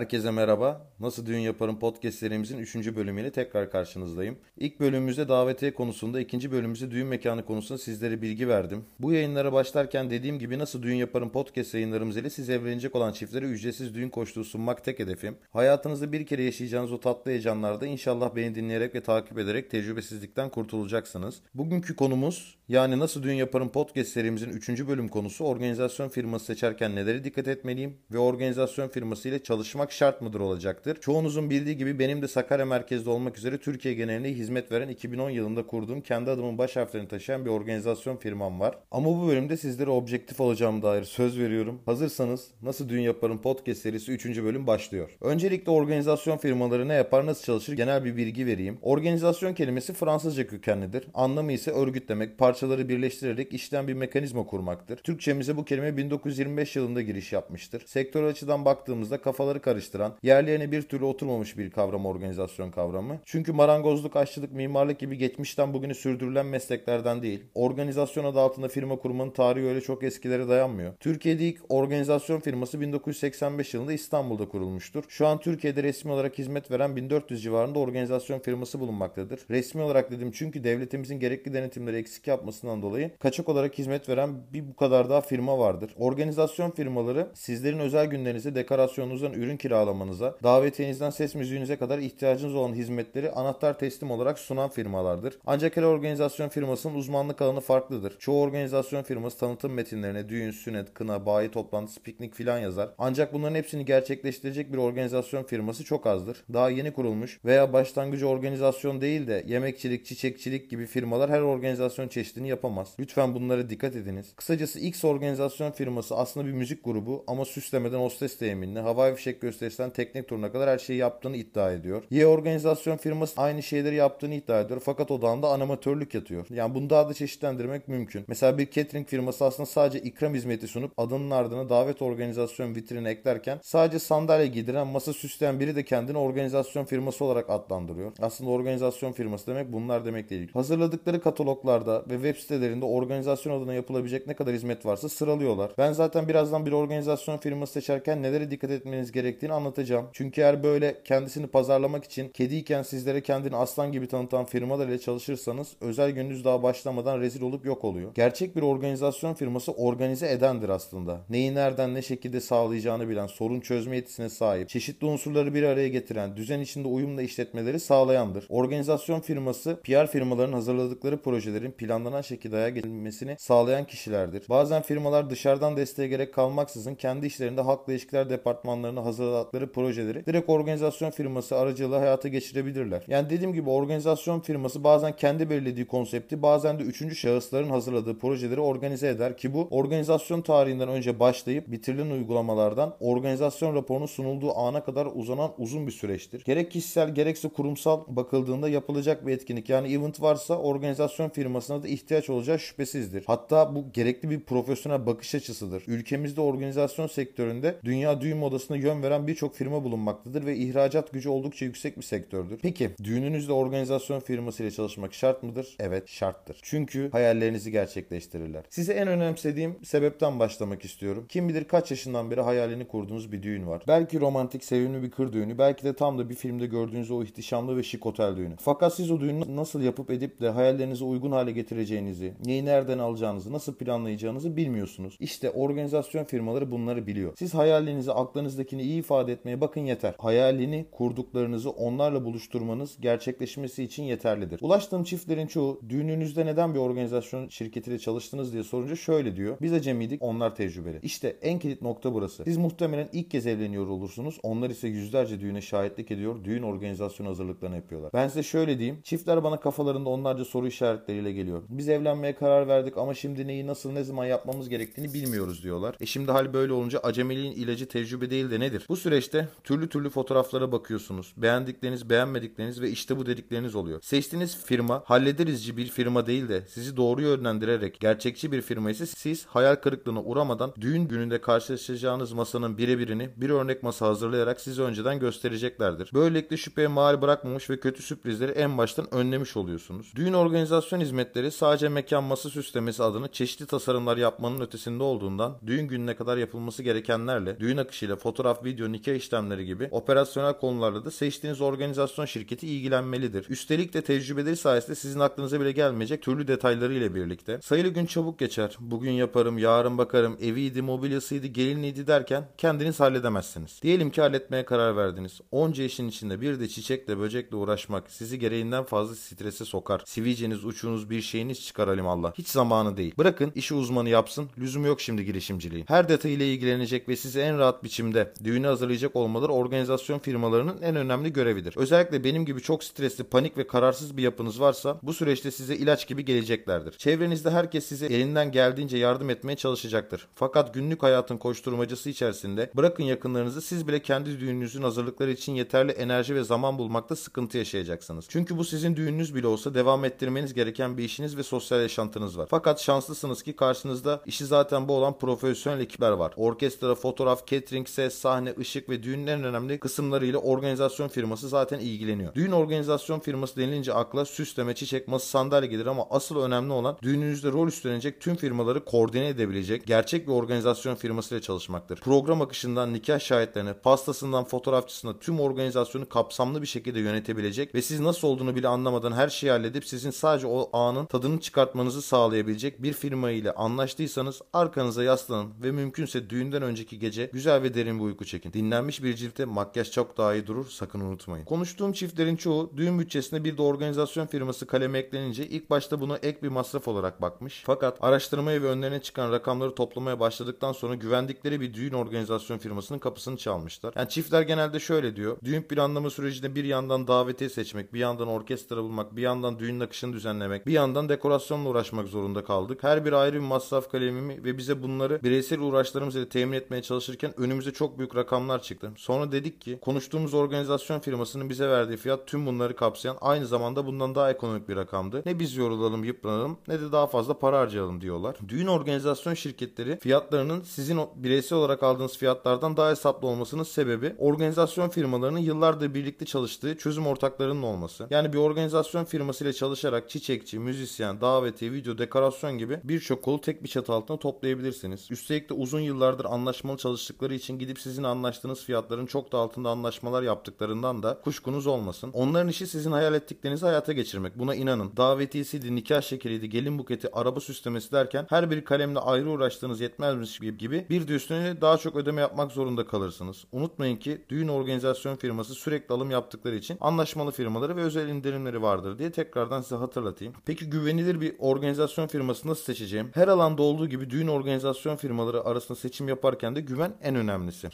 Herkese merhaba. Nasıl Düğün Yaparım podcast serimizin 3. bölümüyle tekrar karşınızdayım. İlk bölümümüzde davetiye konusunda, ikinci bölümümüzde düğün mekanı konusunda sizlere bilgi verdim. Bu yayınlara başlarken dediğim gibi Nasıl Düğün Yaparım podcast yayınlarımız ile siz evlenecek olan çiftlere ücretsiz düğün koştuğu sunmak tek hedefim. Hayatınızda bir kere yaşayacağınız o tatlı heyecanlarda inşallah beni dinleyerek ve takip ederek tecrübesizlikten kurtulacaksınız. Bugünkü konumuz yani Nasıl Düğün Yaparım podcast serimizin 3. bölüm konusu organizasyon firması seçerken nelere dikkat etmeliyim ve organizasyon firması ile çalışmak şart mıdır olacaktır. Çoğunuzun bildiği gibi benim de Sakarya merkezde olmak üzere Türkiye genelinde hizmet veren 2010 yılında kurduğum kendi adımın baş harflerini taşıyan bir organizasyon firmam var. Ama bu bölümde sizlere objektif olacağım dair söz veriyorum. Hazırsanız Nasıl Düğün Yaparım podcast serisi 3. bölüm başlıyor. Öncelikle organizasyon firmaları ne yapar nasıl çalışır genel bir bilgi vereyim. Organizasyon kelimesi Fransızca kökenlidir. Anlamı ise örgütlemek, parçaları birleştirerek işten bir mekanizma kurmaktır. Türkçemize bu kelime 1925 yılında giriş yapmıştır. Sektör açıdan baktığımızda kafaları karıştıran, yerlerine bir türlü oturmamış bir kavram organizasyon kavramı. Çünkü marangozluk, aşçılık, mimarlık gibi geçmişten bugüne sürdürülen mesleklerden değil. Organizasyon adı altında firma kurmanın tarihi öyle çok eskilere dayanmıyor. Türkiye'de ilk organizasyon firması 1985 yılında İstanbul'da kurulmuştur. Şu an Türkiye'de resmi olarak hizmet veren 1400 civarında organizasyon firması bulunmaktadır. Resmi olarak dedim çünkü devletimizin gerekli denetimleri eksik yapmasından dolayı kaçak olarak hizmet veren bir bu kadar daha firma vardır. Organizasyon firmaları sizlerin özel günlerinize dekorasyonunuzdan ürün kiralamanıza, davetiyenizden ses müziğinize kadar ihtiyacınız olan hizmetleri anahtar teslim olarak sunan firmalardır. Ancak her organizasyon firmasının uzmanlık alanı farklıdır. Çoğu organizasyon firması tanıtım metinlerine düğün, sünnet, kına, bayi toplantısı, piknik filan yazar. Ancak bunların hepsini gerçekleştirecek bir organizasyon firması çok azdır. Daha yeni kurulmuş veya başlangıcı organizasyon değil de yemekçilik, çiçekçilik gibi firmalar her organizasyon çeşidini yapamaz. Lütfen bunlara dikkat ediniz. Kısacası X organizasyon firması aslında bir müzik grubu ama süslemeden hostes teminli, havai fişek gösterisinden teknik turuna kadar her şeyi yaptığını iddia ediyor. Y organizasyon firması aynı şeyleri yaptığını iddia ediyor fakat odağında animatörlük yatıyor. Yani bunu daha da çeşitlendirmek mümkün. Mesela bir catering firması aslında sadece ikram hizmeti sunup adının ardına davet organizasyon vitrini eklerken sadece sandalye giydiren, masa süsleyen biri de kendini organizasyon firması olarak adlandırıyor. Aslında organizasyon firması demek bunlar demek değil. Hazırladıkları kataloglarda ve web sitelerinde organizasyon adına yapılabilecek ne kadar hizmet varsa sıralıyorlar. Ben zaten birazdan bir organizasyon firması seçerken nelere dikkat etmeniz gerektiğini anlatacağım. Çünkü eğer böyle kendisini pazarlamak için kediyken sizlere kendini aslan gibi tanıtan firmalar ile çalışırsanız özel gününüz daha başlamadan rezil olup yok oluyor. Gerçek bir organizasyon firması organize edendir aslında. Neyi nereden ne şekilde sağlayacağını bilen, sorun çözme yetisine sahip, çeşitli unsurları bir araya getiren, düzen içinde uyumla işletmeleri sağlayandır. Organizasyon firması PR firmaların hazırladıkları projelerin planlanan şekilde ayağa getirilmesini sağlayan kişilerdir. Bazen firmalar dışarıdan desteğe gerek kalmaksızın kendi işlerinde halkla ilişkiler departmanlarına hazırladıkları projeleri direkt organizasyon firması aracılığıyla hayata geçirebilirler. Yani dediğim gibi organizasyon firması bazen kendi belirlediği konsepti bazen de üçüncü şahısların hazırladığı projeleri organize eder ki bu organizasyon tarihinden önce başlayıp bitirilen uygulamalardan organizasyon raporunun sunulduğu ana kadar uzanan uzun bir süreçtir. Gerek kişisel gerekse kurumsal bakıldığında yapılacak bir etkinlik yani event varsa organizasyon firmasına da ihtiyaç olacağı şüphesizdir. Hatta bu gerekli bir profesyonel bakış açısıdır. Ülkemizde organizasyon sektöründe dünya düğün modasına yön veren birçok firma bulunmaktadır ve ihracat gücü oldukça yüksek bir sektördür. Peki düğününüzde organizasyon firması ile çalışmak şart mıdır? Evet şarttır. Çünkü hayallerinizi gerçekleştirirler. Size en önemsediğim sebepten başlamak istiyorum. Kim bilir kaç yaşından beri hayalini kurduğunuz bir düğün var. Belki romantik, sevimli bir kır düğünü, belki de tam da bir filmde gördüğünüz o ihtişamlı ve şık otel düğünü. Fakat siz o düğünü nasıl yapıp edip de hayallerinize uygun hale getireceğinizi, neyi nereden alacağınızı, nasıl planlayacağınızı bilmiyorsunuz. İşte organizasyon firmaları bunları biliyor. Siz hayalinizi, aklınızdakini iyi ifade etmeye bakın yeter. Hayalini kurduklarınızı onlarla buluşturmanız gerçekleşmesi için yeterlidir. Ulaştığım çiftlerin çoğu düğününüzde neden bir organizasyon şirketiyle çalıştınız diye sorunca şöyle diyor. Biz acemiydik, onlar tecrübeli. İşte en kilit nokta burası. Siz muhtemelen ilk kez evleniyor olursunuz. Onlar ise yüzlerce düğüne şahitlik ediyor. Düğün organizasyon hazırlıklarını yapıyorlar. Ben size şöyle diyeyim. Çiftler bana kafalarında onlarca soru işaretleriyle geliyor. Biz evlenmeye karar verdik ama şimdi neyi nasıl ne zaman yapmamız gerektiğini bilmiyoruz diyorlar. E şimdi hal böyle olunca acemiliğin ilacı tecrübe değil de nedir? Bu süreçte türlü türlü fotoğraflara bakıyorsunuz. Beğendikleriniz, beğenmedikleriniz ve işte bu dedikleriniz oluyor. Seçtiğiniz firma hallederizci bir firma değil de sizi doğru yönlendirerek gerçekçi bir firma ise siz hayal kırıklığına uğramadan düğün gününde karşılaşacağınız masanın birebirini bir örnek masa hazırlayarak size önceden göstereceklerdir. Böylelikle şüpheye mal bırakmamış ve kötü sürprizleri en baştan önlemiş oluyorsunuz. Düğün organizasyon hizmetleri sadece mekan masa süslemesi adına çeşitli tasarımlar yapmanın ötesinde olduğundan düğün gününe kadar yapılması gerekenlerle düğün akışıyla fotoğraf, video, nikah işlemleri gibi operasyonel konularla da seçtiğiniz organizasyon şirketi ilgilenmelidir. Üstelik de tecrübeleri sayesinde sizin aklınıza bile gelmeyecek türlü detayları ile birlikte. Sayılı gün çabuk geçer. Bugün yaparım, yarın bakarım, eviydi, mobilyasıydı, gelinliydi derken kendiniz halledemezsiniz. Diyelim ki halletmeye karar verdiniz. Onca işin içinde bir de çiçekle böcekle uğraşmak sizi gereğinden fazla strese sokar. Sivilceniz, uçunuz bir şeyiniz çıkar Allah. Hiç zamanı değil. Bırakın işi uzmanı yapsın. Lüzum yok şimdi girişimciliğin. Her detayıyla ilgilenecek ve sizi en rahat biçimde düğünü hazırlayacak olmaları organizasyon firmalarının en önemli görevidir. Özellikle benim gibi çok stresli, panik ve kararsız bir yapınız varsa bu süreçte size ilaç gibi geleceklerdir. Çevrenizde herkes size elinden geldiğince yardım etmeye çalışacaktır. Fakat günlük hayatın koşturmacası içerisinde bırakın yakınlarınızı siz bile kendi düğününüzün hazırlıkları için yeterli enerji ve zaman bulmakta sıkıntı yaşayacaksınız. Çünkü bu sizin düğününüz bile olsa devam ettirmeniz gereken bir işiniz ve sosyal yaşantınız var. Fakat şanslısınız ki karşınızda işi zaten bu olan profesyonel ekipler var. Orkestra, fotoğraf, catering, ses, sahne, ışık ve düğünün en önemli kısımlarıyla organizasyon firması zaten ilgileniyor. Düğün organizasyon firması denilince akla süsleme, çiçek, masa, sandalye gelir ama asıl önemli olan düğününüzde rol üstlenecek tüm firmaları koordine edebilecek gerçek bir organizasyon firmasıyla çalışmaktır. Program akışından nikah şahitlerine, pastasından fotoğrafçısına tüm organizasyonu kapsamlı bir şekilde yönetebilecek ve siz nasıl olduğunu bile anlamadan her şeyi halledip sizin sadece o anın tadını çıkartmanızı sağlayabilecek bir firma ile anlaştıysanız arkanıza yaslanın ve mümkünse düğünden önceki gece güzel ve derin bir uyku çekin. Dinlenmiş bir ciltte makyaj çok daha iyi durur sakın unutmayın. Konuştuğum çiftlerin çoğu düğün bütçesine bir de organizasyon firması kaleme eklenince ilk başta buna ek bir masraf olarak bakmış. Fakat araştırmaya ve önlerine çıkan rakamları toplamaya başladıktan sonra güvendikleri bir düğün organizasyon firmasının kapısını çalmışlar. Yani çiftler genelde şöyle diyor. Düğün planlama sürecinde bir yandan davetiye seçmek, bir yandan orkestra bulmak, bir yandan düğün akışını düzenlemek, bir yandan dekorasyonla uğraşmak zorunda kaldık. Her bir ayrı bir masraf kalemimi ve bize bunları bireysel uğraşlarımız ile temin etmeye çalışırken önümüze çok büyük rakamlar çıktı. Sonra dedik ki konuştuğumuz organizasyon firmasının bize verdiği fiyat tüm bunları kapsayan aynı zamanda bundan daha ekonomik bir rakamdı. Ne biz yorulalım, yıpranalım ne de daha fazla para harcayalım diyorlar. Düğün organizasyon şirketleri fiyatlarının sizin bireysel olarak aldığınız fiyatlardan daha hesaplı olmasının sebebi organizasyon firmalarının yıllardır birlikte çalıştığı çözüm ortaklarının olması. Yani bir organizasyon firması ile çalışarak çiçekçi, müzisyen, daveti, video, dekorasyon gibi birçok kolu tek bir çatı altında toplayabilirsiniz. Üstelik de uzun yıllardır anlaşmalı çalıştıkları için gidip sizin anlaştığınız fiyatların çok da altında anlaşmalar yaptıklarından da kuşkunuz olmasın. Onların işi sizin hayal ettiklerinizi hayata geçirmek. Buna inanın. Davetiyesiydi, nikah şekeriydi, gelin buketi, araba süslemesi derken her bir kalemle ayrı uğraştığınız yetmezmiş gibi bir de üstüne daha çok ödeme yapmak zorunda kalırsınız. Unutmayın ki düğün organizasyon firması sürekli alım yaptıkları için anlaşmalı firmaları ve özel indirimleri vardır diye tekrardan size hatırlatayım. Peki güvenilir bir organizasyon firması nasıl seçeceğim? Her alanda olduğu gibi düğün organizasyon firmaları arasında seçim yaparken de güven en önemlisi.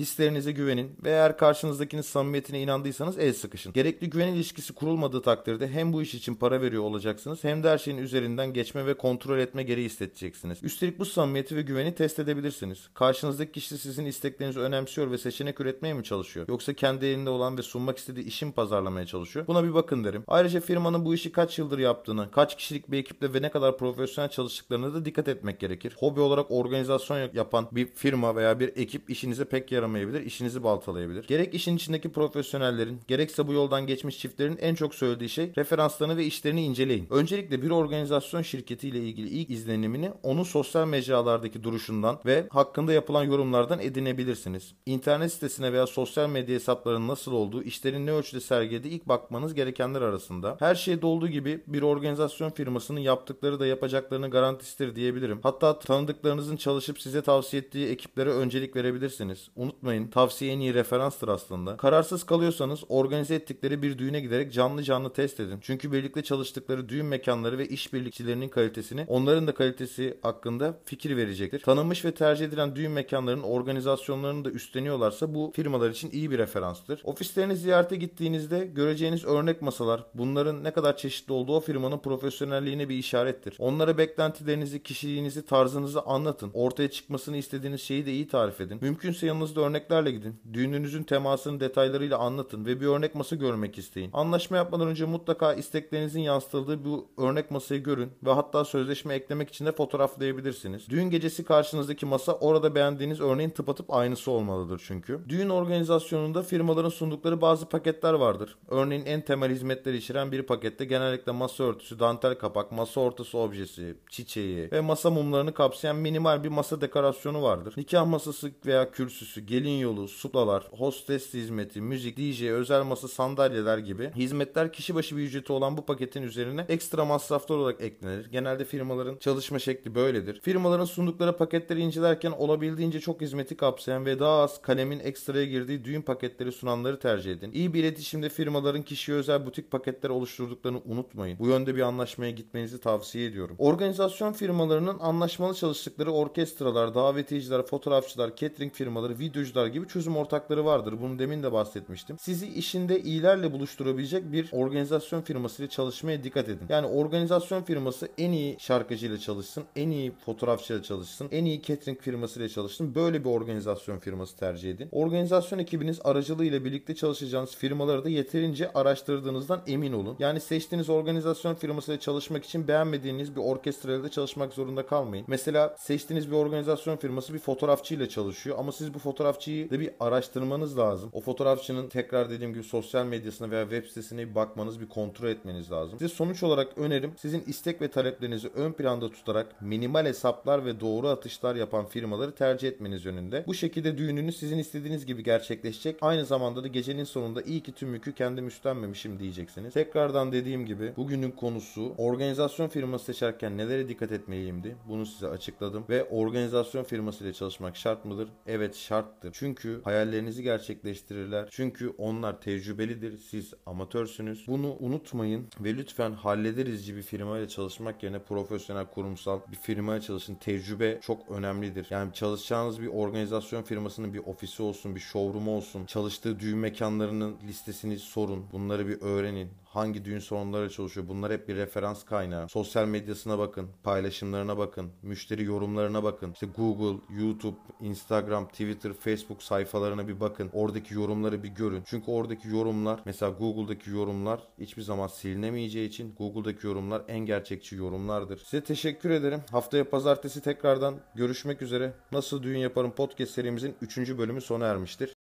Hislerinize güvenin ve eğer karşınızdakinin samimiyetine inandıysanız el sıkışın. Gerekli güven ilişkisi kurulmadığı takdirde hem bu iş için para veriyor olacaksınız hem de her şeyin üzerinden geçme ve kontrol etme gereği hissedeceksiniz. Üstelik bu samimiyeti ve güveni test edebilirsiniz. Karşınızdaki kişi sizin isteklerinizi önemsiyor ve seçenek üretmeye mi çalışıyor? Yoksa kendi elinde olan ve sunmak istediği işin pazarlamaya çalışıyor? Buna bir bakın derim. Ayrıca firmanın bu işi kaç yıldır yaptığını, kaç kişilik bir ekiple ve ne kadar profesyonel çalıştıklarına da dikkat etmek gerekir. Hobi olarak organizasyon yapan bir firma veya bir ekip işinize pek yaramayabilir, işinizi baltalayabilir. Gerek işin içindeki profesyonellerin, gerekse bu yoldan geçmiş çiftlerin en çok söylediği şey referanslarını ve işlerini inceleyin. Öncelikle bir organizasyon şirketiyle ilgili ilk izlenimini onun sosyal mecralardaki duruşundan ve hakkında yapılan yorumlardan edinebilirsiniz. İnternet sitesine veya sosyal medya hesaplarının nasıl olduğu, işlerin ne ölçüde sergilediği ilk bakmanız gerekenler arasında. Her şeyde olduğu gibi bir organizasyon firmasının yaptıkları da yapacaklarını garantisidir diyebilirim. Hatta tanıdıklarınızın çalışıp size tavsiye ettiği ekiplere öncelik verebilirsiniz. Unutmayın tavsiye en iyi referanstır aslında. Kararsız kalıyorsanız organize ettikleri bir düğüne giderek canlı canlı test edin. Çünkü birlikte çalıştıkları düğün mekanları ve işbirlikçilerinin kalitesini onların da kalitesi hakkında fikir verecektir. Tanınmış ve tercih edilen düğün mekanlarının organizasyonlarını da üstleniyorlarsa bu firmalar için iyi bir referanstır. Ofislerini ziyarete gittiğinizde göreceğiniz örnek masalar bunların ne kadar çeşitli olduğu o firmanın profesyonelliğine bir işarettir. Onlara beklentilerinizi, kişiliğinizi, tarzınızı anlatın. Ortaya çıkmasını istediğiniz şeyi de iyi tarif edin. Mümkünse yanınızda örneklerle gidin. Düğününüzün temasını detaylarıyla anlatın ve bir örnek masa görmek isteyin. Anlaşma yapmadan önce mutlaka isteklerinizin yansıtıldığı bu örnek masayı görün ve hatta sözleşme eklemek için de fotoğraflayabilirsiniz. Düğün gecesi karşınızdaki masa orada beğendiğiniz örneğin tıpatıp aynısı olmalıdır çünkü. Düğün organizasyonunda firmaların sundukları bazı paketler vardır. Örneğin en temel hizmetleri içeren bir pakette genellikle masa örtüsü, dantel kapak, masa ortası objesi, çiçeği ve masa mumlarını kapsayan minimal bir masa dekorasyonu vardır. Nikah masası veya kürsüsü, gelin yolu, suplalar, hostes hizmeti, müzik, DJ, özel masa, sandalyeler gibi hizmetler kişi başı bir ücreti olan bu paketin üzerine ekstra masraflar olarak eklenir. Genelde firmaların çalışma şekli böyledir. Firmaların sundukları paketleri incelerken olabildiğince çok hizmeti kapsayan ve daha az kalemin ekstraya girdiği düğün paketleri sunanları tercih edin. İyi bir iletişimde firmaların kişiye özel butik paketler oluşturduklarını unutmayın. Bu yönde bir anlaşmaya gitmenizi tavsiye ediyorum. Organizasyon firmalarının anlaşmalı çalıştıkları orkestralar, davetiyeciler, fotoğrafçılar, catering firmaları, videocular gibi çözüm ortakları vardır. Bunu demin de bahsetmiştim. Sizi işinde iyilerle buluşturabilecek bir organizasyon firmasıyla çalışmaya dikkat edin. Yani organizasyon firması en iyi şarkıcıyla çalışsın, en iyi fotoğrafçıyla çalışsın, en iyi catering firmasıyla çalışsın. Böyle bir organizasyon firması tercih edin. Organizasyon ekibiniz aracılığıyla birlikte çalışacağınız firmaları da yeterince araştırdığınızdan emin olun. Yani seçtiğiniz organizasyon firmasıyla çalışmak için beğenmediğiniz bir orkestrayla da çalışmak zorunda kalmayın. Mesela seçtiğiniz bir organizasyon firması bir fotoğrafçıyla çalışıyor ama siz bu fotoğrafçıyı da bir araştırmanız lazım. O fotoğrafçının tekrar dediğim gibi sosyal medyasına veya web sitesine bir bakmanız, bir kontrol etmeniz lazım. Size sonuç olarak önerim sizin istek ve taleplerinizi ön planda tutarak minimal hesaplar ve doğru atışlar yapan firmaları tercih etmeniz yönünde. Bu şekilde düğününüz sizin istediğiniz gibi gerçekleşecek. Aynı zamanda da gecenin sonunda iyi ki tüm yükü kendim üstlenmemişim diyeceksiniz. Tekrardan dediğim gibi bugünün konusu organizasyon firması seçerken nelere dikkat etmeliyimdi? Bunu size açıkladım ve organizasyon firması ile çalışmak şart mıdır? Evet şarttır. Çünkü hayallerinizi gerçekleştirirler. Çünkü onlar tecrübelidir. Siz amatörsünüz. Bunu unutmayın ve lütfen hallederizci bir firma ile çalışmak yerine profesyonel kurumsal bir firmaya çalışın. Tecrübe çok önemlidir. Yani çalışacağınız bir organizasyon firmasının bir ofisi olsun, bir showroom olsun. Çalıştığı düğün mekanlarının listesini sorun. Bunları bir öğrenin hangi düğün salonları çalışıyor. Bunlar hep bir referans kaynağı. Sosyal medyasına bakın, paylaşımlarına bakın, müşteri yorumlarına bakın. İşte Google, YouTube, Instagram, Twitter, Facebook sayfalarına bir bakın. Oradaki yorumları bir görün. Çünkü oradaki yorumlar, mesela Google'daki yorumlar hiçbir zaman silinemeyeceği için Google'daki yorumlar en gerçekçi yorumlardır. Size teşekkür ederim. Haftaya pazartesi tekrardan görüşmek üzere. Nasıl Düğün Yaparım podcast serimizin 3. bölümü sona ermiştir.